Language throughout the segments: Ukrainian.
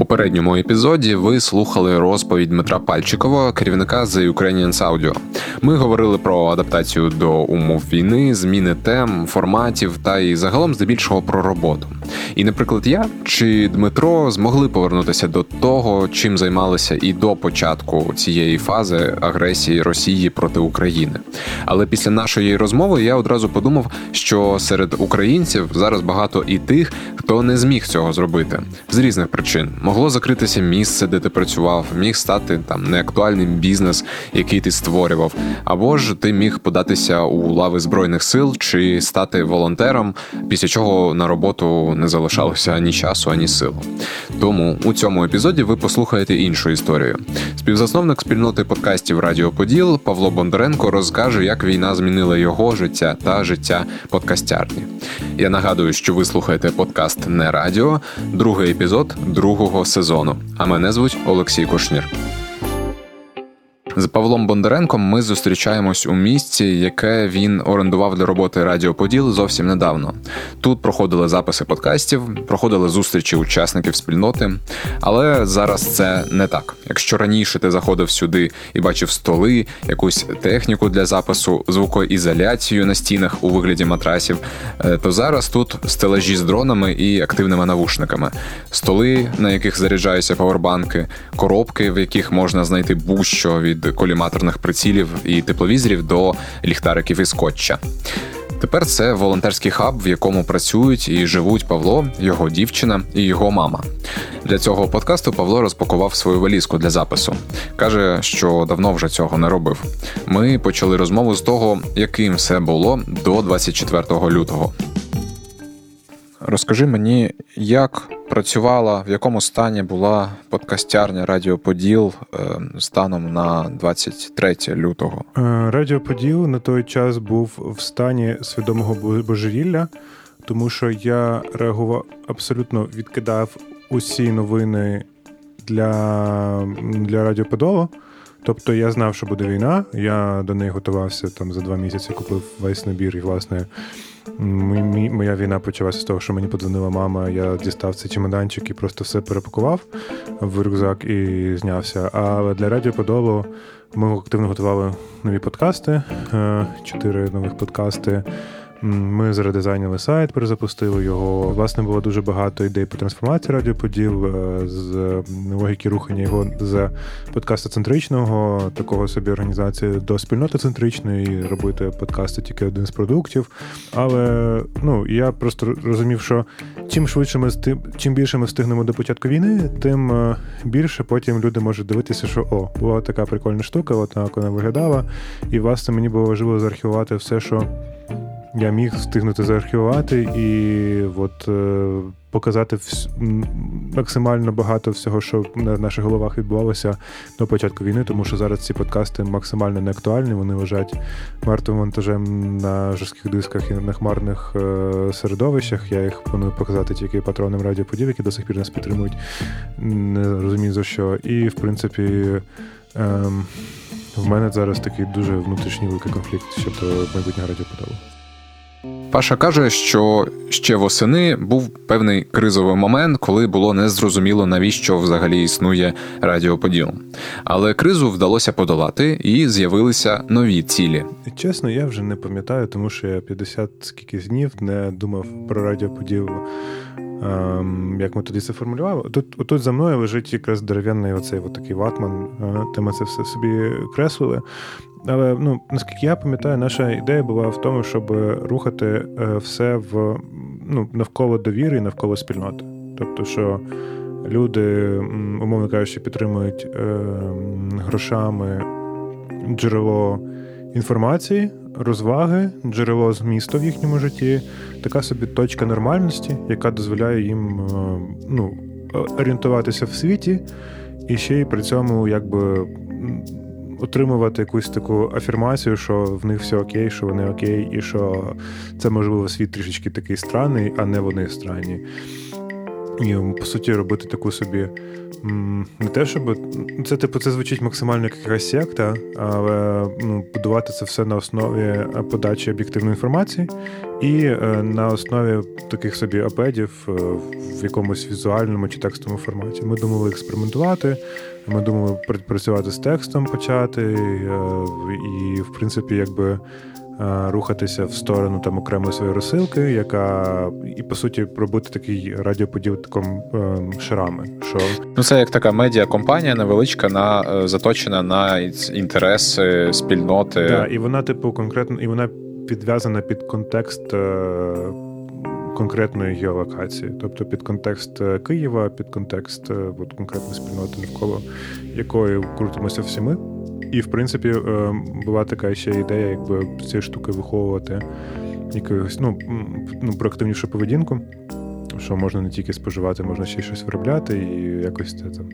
попередньому епізоді ви слухали розповідь Дмитра Пальчикова, керівника The Ukrainians Audio. Ми говорили про адаптацію до умов війни, зміни тем, форматів та і загалом здебільшого про роботу. І, наприклад, я чи Дмитро змогли повернутися до того, чим займалися і до початку цієї фази агресії Росії проти України. Але після нашої розмови я одразу подумав, що серед українців зараз багато і тих, хто не зміг цього зробити з різних причин. Могло закритися місце, де ти працював, міг стати там неактуальним бізнес, який ти створював, або ж ти міг податися у лави збройних сил чи стати волонтером, після чого на роботу не залишалося ані часу, ані сил. Тому у цьому епізоді ви послухаєте іншу історію. Співзасновник спільноти подкастів Радіо Поділ Павло Бондаренко розкаже, як війна змінила його життя та життя подкастярні. Я нагадую, що ви слухаєте подкаст не радіо, другий епізод другого сезону. А мене звуть Олексій Кушнір. З Павлом Бондаренком ми зустрічаємось у місці, яке він орендував для роботи Радіо Поділ зовсім недавно. Тут проходили записи подкастів, проходили зустрічі учасників спільноти, але зараз це не так. Якщо раніше ти заходив сюди і бачив столи, якусь техніку для запису, звукоізоляцію на стінах у вигляді матрасів, е, то зараз тут стелажі з дронами і активними навушниками, столи, на яких заряджаються павербанки, коробки, в яких можна знайти будь-що від коліматорних прицілів і тепловізорів до ліхтариків і скотча. Тепер це волонтерський хаб, в якому працюють і живуть Павло, його дівчина і його мама. Для цього подкасту Павло розпакував свою валізку для запису. Каже, що давно вже цього не робив. Ми почали розмову з того, яким все було до 24 лютого. Розкажи мені, як працювала, в якому стані була подкастярня Радіо Поділ е, станом на 23 лютого? Е, Радіо Поділ на той час був в стані свідомого божевілля, тому що я реагував абсолютно відкидав усі новини для для Радіо Подолу. Тобто я знав, що буде війна. Я до неї готувався там за два місяці, купив весь набір і власне Моя війна почалася з того, що мені подзвонила мама. Я дістав цей чемоданчик і просто все перепакував в рюкзак і знявся. А для радіо Подолу ми активно готували нові подкасти, е, чотири нових подкасти. Ми заредизайнили сайт, перезапустили його. Власне, було дуже багато ідей по трансформації радіоподіл, е, з логіки рухання його з подкастоцентричного, такого собі організації до спільноти центричної, робити подкасти тільки один з продуктів. Але ну я просто розумів, що чим швидше ми чим більше ми встигнемо до початку війни, тим е, більше потім люди можуть дивитися, що о, була така прикольна штука, от вона виглядала. І власне мені було важливо заархівувати все, що я міг встигнути заархівувати і от е, показати вс... максимально багато всього, що на наших головах відбувалося до початку війни, тому що зараз ці подкасти максимально неактуальні. Вони лежать мертвим монтажем на жорстких дисках і на хмарних е, середовищах. Я їх планую показати тільки патронам радіоподів, які до сих пір нас підтримують. Не розумію за що. І в принципі. Е, в мене зараз такий дуже внутрішній великий конфлікт щодо майбутнього радіоподобу. Паша каже, що ще восени був певний кризовий момент, коли було незрозуміло, навіщо взагалі існує радіоподіл. Але кризу вдалося подолати, і з'явилися нові цілі. Чесно, я вже не пам'ятаю, тому що я 50 скільки днів не думав про радіоподіл. Ем, як ми тоді це формулювали? Тут тут за мною лежить якраз дерев'яний оцей от такий ватман. Ти ми це все собі креслили. Але ну наскільки я пам'ятаю, наша ідея була в тому, щоб рухати е, все в ну, навколо довіри і навколо спільноти. Тобто, що люди, умовно кажучи, підтримують е, грошами джерело інформації, розваги, джерело змісту в їхньому житті, така собі точка нормальності, яка дозволяє їм е, ну, орієнтуватися в світі, і ще й при цьому якби отримувати якусь таку афірмацію, що в них все окей, що вони окей, і що це можливо світ трішечки такий странний, а не вони странні. І по суті робити таку собі. Не те, щоб це типу це звучить максимально як якась секта, але ну, будувати це все на основі подачі об'єктивної інформації і е, на основі таких собі апедів е, в якомусь візуальному чи текстовому форматі. Ми думали експериментувати, ми думали працювати з текстом почати, е, і, в принципі, якби. Рухатися в сторону там окремої своєї розсилки, яка і по суті робити такий радіоподіл таком шарами. Що ну це як така медіакомпанія невеличка, на заточена на інтереси спільноти. Так, і вона, типу, конкретно і вона підв'язана під контекст е, конкретної геолокації, тобто під контекст е, Києва, під контекст е, от, конкретної спільноти, навколо якої крутимося всі ми. І, в принципі, була така ще ідея, якби цієї штуки виховувати якусь ну, ну, проактивнішу поведінку, що можна не тільки споживати, можна ще щось виробляти і якось це там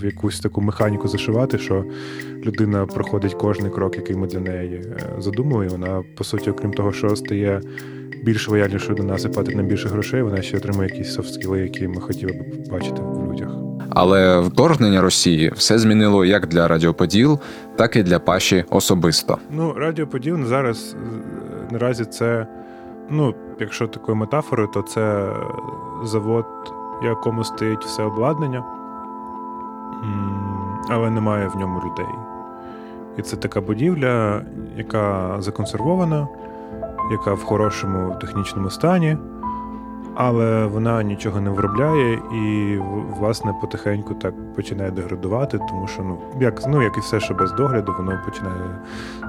в якусь таку механіку зашивати, що людина проходить кожний крок, який ми для неї е, задумали. Вона, по суті, окрім того, що стає більш лояльнішою до нас і платить нам більше грошей, вона ще отримує якісь софт-скіли, які ми хотіли б бачити в людях. Але вторгнення Росії все змінило як для Радіоподіл, так і для Паші особисто. Ну, Радіоподіл зараз е, наразі це, ну, якщо такою метафорою, то це завод, якому стоїть все обладнання але немає в ньому людей. І це така будівля, яка законсервована, яка в хорошому технічному стані, але вона нічого не виробляє і, власне, потихеньку так починає деградувати, тому що ну, як ну, як і все, що без догляду, воно починає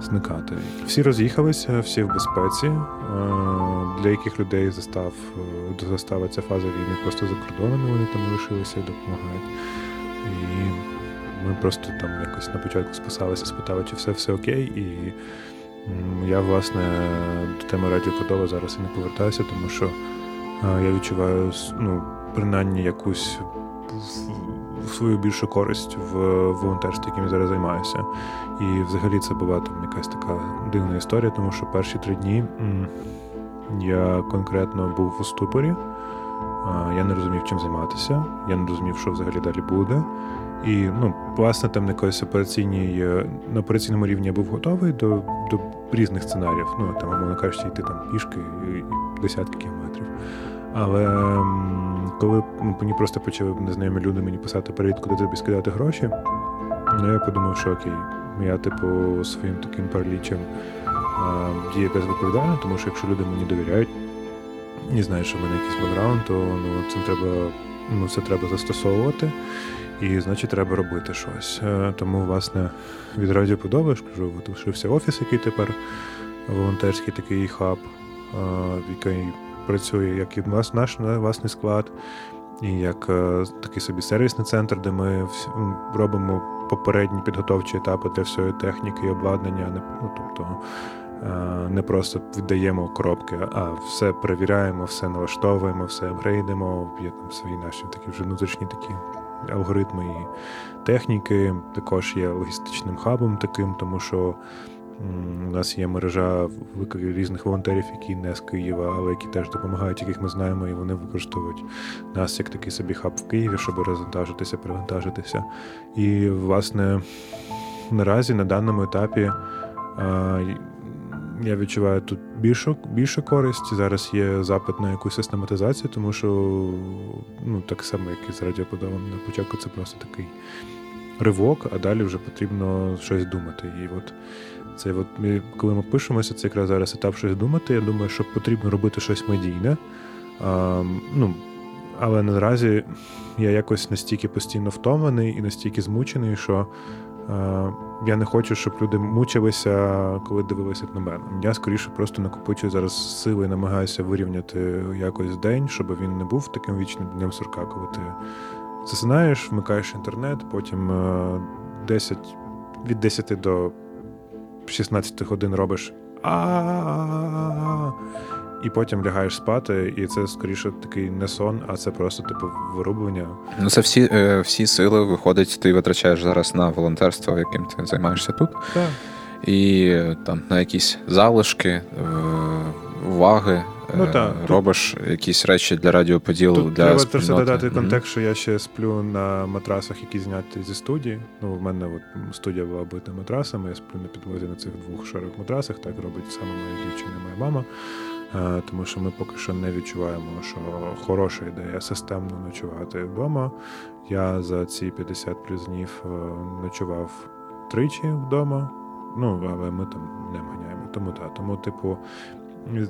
зникати. Всі роз'їхалися, всі в безпеці. Е, для яких людей застав, е, застава ця фаза війни просто за кордонами, вони там лишилися і допомагають. І ми просто там якось на початку списалися, спитали, чи все все окей. І я, власне, до теми радіоподоба зараз і не повертаюся, тому що я відчуваю ну, принаймні якусь свою більшу користь в волонтерстві, яким я зараз займаюся. І взагалі це була там якась така дивна історія, тому що перші три дні я конкретно був у ступорі. Я не розумів, чим займатися. Я не розумів, що взагалі далі буде. І ну, власне, там на якоїсь операційній е, на операційному рівні я був готовий до до різних сценаріїв. Ну там, умовно кажучи, йти там пішки і десятки кілометрів. Але коли ну, мені просто почали незнайомі люди мені писати привіт, куди тобі скидати гроші, ну я подумав, що окей, я типу своїм таким паралічем діє безвідповідально, тому що якщо люди мені довіряють і знають, що в мене якийсь бекграунд, то ну, це треба, ну, це треба застосовувати. І, значить, треба робити щось. Е, тому, власне, від радіо подобаєш, кажу, лишився офіс, який тепер волонтерський такий хаб, е, який працює як і наш власний склад, і як е, такий собі сервісний центр, де ми робимо попередні підготовчі етапи для всієї техніки і обладнання. Ну, тобто не просто віддаємо коробки, а все перевіряємо, все налаштовуємо, все апгрейдимо, є там свої наші такі вже внутрішні такі алгоритми і техніки. Також є логістичним хабом таким, тому що у нас є мережа різних волонтерів, які не з Києва, але які теж допомагають, яких ми знаємо, і вони використовують нас як такий собі хаб в Києві, щоб розвантажитися, перевантажитися. І, власне, наразі на даному етапі я відчуваю тут більшу більшу користь. Зараз є запит на якусь систематизацію, тому що ну, так само, як і з радіоподавом на початку, це просто такий ривок, а далі вже потрібно щось думати. І от це от ми, коли ми пишемося, це якраз зараз етап щось думати. Я думаю, що потрібно робити щось медійне. А, ну, Але наразі я якось настільки постійно втомлений і настільки змучений, що Е, я не хочу, щоб люди мучилися, коли дивилися на мене. Я скоріше просто накопичую зараз сили і намагаюся вирівняти якось день, щоб він не був таким вічним днем сурка, коли ти засинаєш, вмикаєш інтернет, потім 10, е, від 10 до 16 годин робиш а і потім лягаєш спати, і це скоріше такий не сон, а це просто типу вирублення. Ну це всі е, всі сили виходить, ти витрачаєш зараз на волонтерство, яким ти займаєшся тут. Так. І там на якісь залишки, е, уваги, ну, та, робиш тут... якісь речі для радіоподіл тут для треба спільноти. Додати контекст, що я ще сплю на матрасах, які зняті зі студії. Ну, в мене от студія була бита матрасами, я сплю на підлозі на цих двох шарих матрасах, так робить саме моя дівчина і моя мама. Тому що ми поки що не відчуваємо, що хороша ідея системно ночувати вдома. Я за ці 50 плюс днів е, ночував тричі вдома. Ну, але ми там не ганяємо. Тому так. Тому, типу,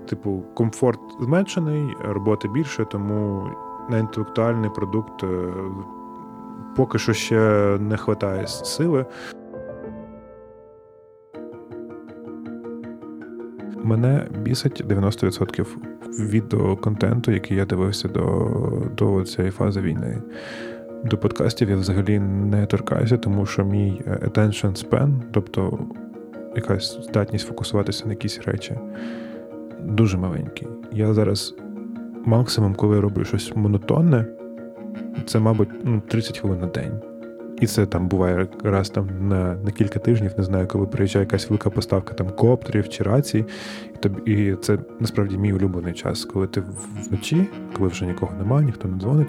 типу, комфорт зменшений, роботи більше, тому на інтелектуальний продукт е, поки що ще не вистачає сили. Мене бісить 90% відеоконтенту, який я дивився до до цієї фази війни. До подкастів я взагалі не торкаюся, тому що мій attention span, тобто якась здатність фокусуватися на якісь речі, дуже маленький. Я зараз максимум, коли роблю щось монотонне, це, мабуть, ну, 30 хвилин на день. І це там буває раз там на на кілька тижнів, не знаю, коли приїжджає якась велика поставка там коптерів чи рацій. І тобі, і це насправді мій улюблений час, коли ти вночі, коли вже нікого немає, ніхто не дзвонить,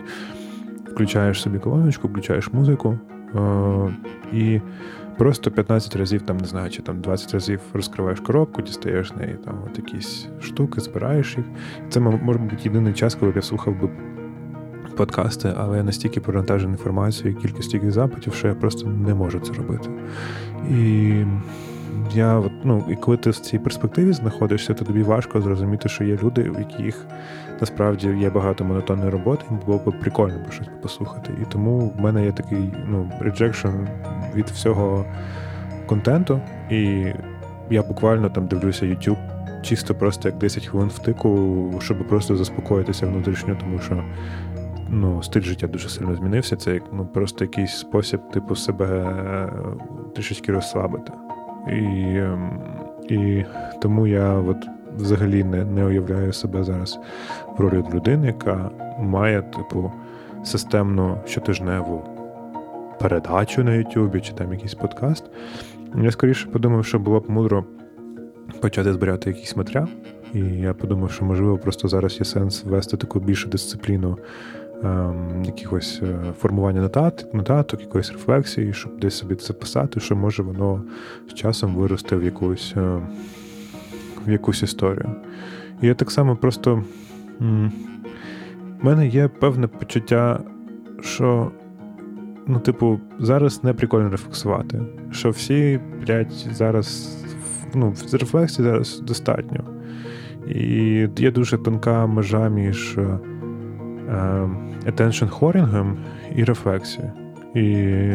включаєш собі колоночку, включаєш музику е- і просто 15 разів, там не знаю, чи там 20 разів розкриваєш коробку, дістаєш неї там от якісь штуки, збираєш їх. Це може бути єдиний час, коли я слухав би подкасти, але я настільки перевантажений інформацією, кількістю запитів, що я просто не можу це робити. І я ну, і коли ти в цій перспективі знаходишся, то тобі важко зрозуміти, що є люди, у яких насправді є багато монотонної роботи, було б прикольно щось послухати. І тому в мене є такий ну, rejection від всього контенту, і я буквально там дивлюся YouTube чисто просто як 10 хвилин втику, щоб просто заспокоїтися внутрішньо, тому що ну, стиль життя дуже сильно змінився. Це ну, просто якийсь спосіб, типу, себе е, трішечки розслабити. І ем, і тому я от взагалі не не уявляю себе зараз в ролі людини, яка має, типу, системну щотижневу передачу на Ютубі чи там якийсь подкаст. Я скоріше подумав, що було б мудро почати збирати якийсь матеріал. І я подумав, що можливо просто зараз є сенс ввести таку більшу дисципліну ем, якихось е, формування нотат, нотаток, якоїсь рефлексії, щоб десь собі це писати, що може воно з часом виросте в якусь е, в якусь історію. І я так само просто. в мене є певне почуття, що, ну, типу, зараз не прикольно рефлексувати. Що всі, блядь, зараз ну, рефлексії зараз достатньо. І є дуже тонка межа між е, attention хорінгом і рефлексією. І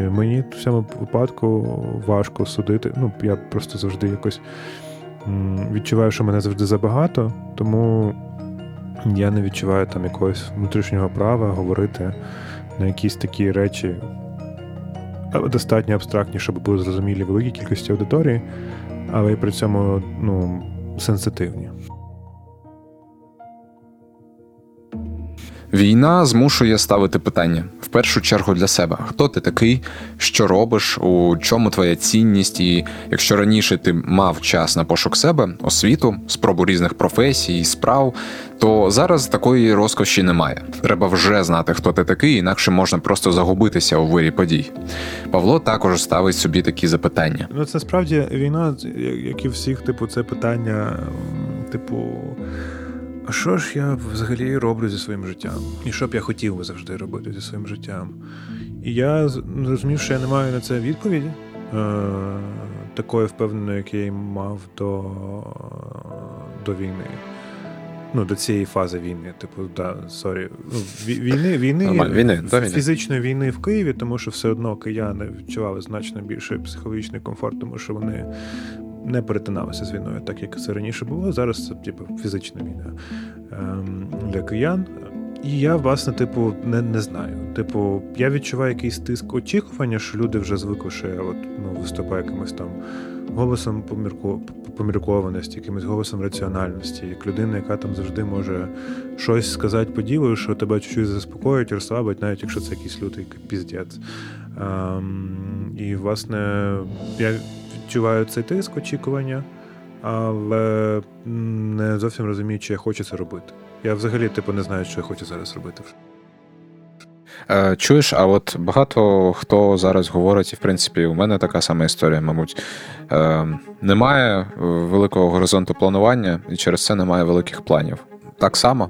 мені в цьому випадку важко судити. Ну, я просто завжди якось відчуваю, що мене завжди забагато, тому я не відчуваю там якогось внутрішнього права говорити на якісь такі речі достатньо абстрактні, щоб були зрозумілі великій кількості аудиторії, але й при цьому ну, сенситивні. Війна змушує ставити питання першу чергу для себе: хто ти такий, що робиш, у чому твоя цінність, і якщо раніше ти мав час на пошук себе, освіту, спробу різних професій, справ, то зараз такої розкоші немає. Треба вже знати, хто ти такий, інакше можна просто загубитися у вирі подій. Павло також ставить собі такі запитання. Ну це справді війна, як і всіх, типу, це питання, типу що ж я взагалі роблю зі своїм життям? І що б я хотів би завжди робити зі своїм життям? І я зрозумів, що я не маю на це відповіді, е, такої впевненої, як я мав до до війни. Ну, до цієї фази війни. Типу, да, sorry. Ну, війни, війни, війни, фізичної війни в Києві, тому що все одно кияни відчували значно більший психологічний комфорт, тому що вони не перетиналися з війною, так як це раніше було. Зараз це типу, фізична війна ем, для киян. І я, власне, типу, не не знаю. Типу, я відчуваю якийсь тиск очікування, що люди вже звикли, що я от, ну, виступаю якимось там голосом помірку... поміркованості, якимось голосом раціональності, як людина, яка там завжди може щось сказати по ділу, що тебе чуть-чуть заспокоїть, розслабить, навіть якщо це якийсь лютий піздець. Ем, І, власне, я відчуваю цей тиск очікування. але не зовсім розумію, чи я хочу це робити. Я взагалі типу не знаю, що я хочу зараз робити. Е, чуєш, а от багато хто зараз говорить, і в принципі, у мене така сама історія, мабуть. Е, немає великого горизонту планування, і через це немає великих планів. Так само.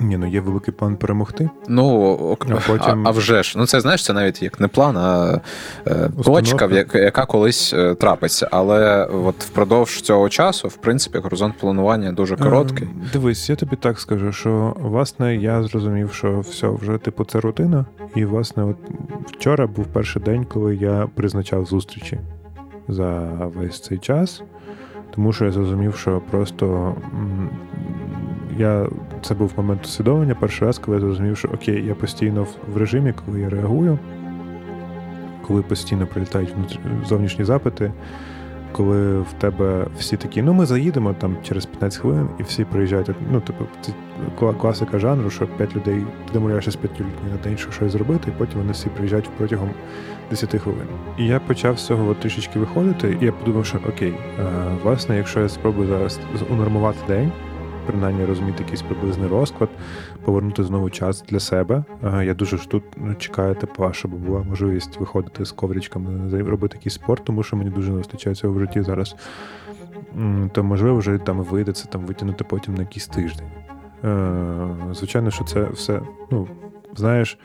Ні, ну є великий план перемогти. Ну а потім... а, а вже ж. Ну це знаєш, це навіть як не план, а е, точка, яка колись е, трапиться. Але от впродовж цього часу, в принципі, горизонт планування дуже ем, короткий. Е, дивись, я тобі так скажу, що власне я зрозумів, що все вже типу це рутина. І власне, от вчора був перший день, коли я призначав зустрічі за весь цей час. Тому що я зрозумів, що просто я це був момент усвідомлення перший раз, коли я зрозумів, що окей, я постійно в режимі, коли я реагую, коли постійно прилітають зовнішні запити, коли в тебе всі такі, ну ми заїдемо там через 15 хвилин і всі приїжджають. Ну, типу, це класика жанру, що 5 людей, ти домовляєшся з 5 людьми на день, що щось зробити, і потім вони всі приїжджають протягом 10 хвилин. І я почав з цього трішечки виходити, і я подумав, що окей, власне, якщо я спробую зараз унормувати день принаймні розуміти якийсь приблизний розклад, повернути знову час для себе. Я дуже ж тут ну, чекаю тепла, щоб була можливість виходити з ковричками, робити якийсь спорт, тому що мені дуже не вистачає цього в житті зараз. То можливо вже там вийдеться там витягнути потім на якийсь тиждень. Е, звичайно, що це все, ну, знаєш,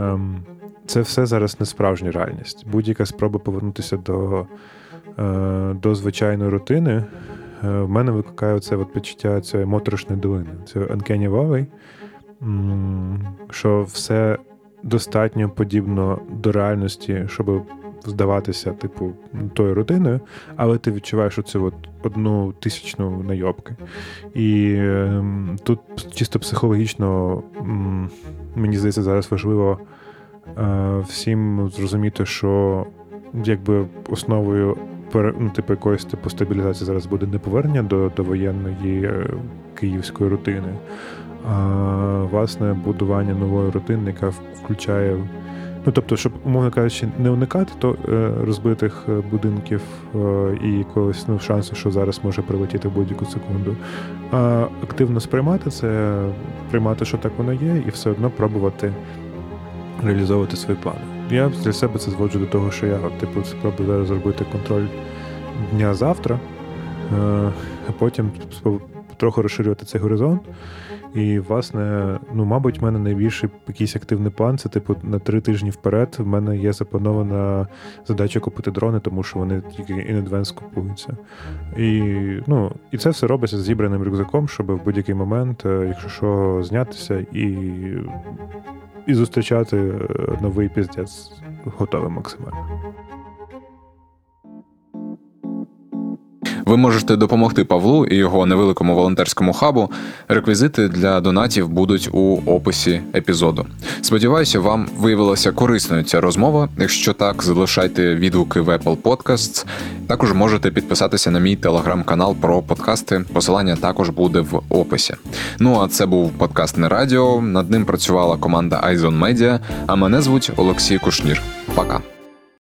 ем, це все зараз не справжня реальність. Будь-яка спроба повернутися до, е, до звичайної рутини. Е, в мене викликає це почуття цієї моторошної долини. Це Uncanny Valley, що все достатньо подібно до реальності, щоб здаватися, типу, тою рутиною, але ти відчуваєш оцю от одну тисячну найобки. І е, тут чисто психологічно, мені здається, зараз важливо е, всім зрозуміти, що якби основою ну, типу, якоїсь типу стабілізації зараз буде не повернення до, до воєнної е, київської рутини, а власне будування нової рутини, яка включає. Ну, тобто, щоб, умовно кажучи, не уникати то е, розбитих е, будинків і якогось ну, шансу, що зараз може прилетіти в будь-яку секунду, а активно сприймати це, приймати, що так воно є, і все одно пробувати реалізовувати свої плани. Я для себе це зводжу до того, що я типу спробую зараз зробити контроль дня завтра, е, а потім трохи розширювати цей горизонт. І, власне, ну, мабуть, в мене найбільший якийсь активний план це, типу, на три тижні вперед в мене є запланована задача купити дрони, тому що вони тільки інадвенс купуються. І ну, і це все робиться з зібраним рюкзаком, щоб в будь-який момент, е, якщо що, знятися і і зустрічати е, новий піздець готовий максимально. Ви можете допомогти Павлу і його невеликому волонтерському хабу. Реквізити для донатів будуть у описі епізоду. Сподіваюся, вам виявилася корисною ця розмова. Якщо так, залишайте відгуки в Apple Podcasts. Також можете підписатися на мій телеграм-канал про подкасти. Посилання також буде в описі. Ну а це був подкаст не радіо. Над ним працювала команда Айзон Media, А мене звуть Олексій Кушнір. Пока.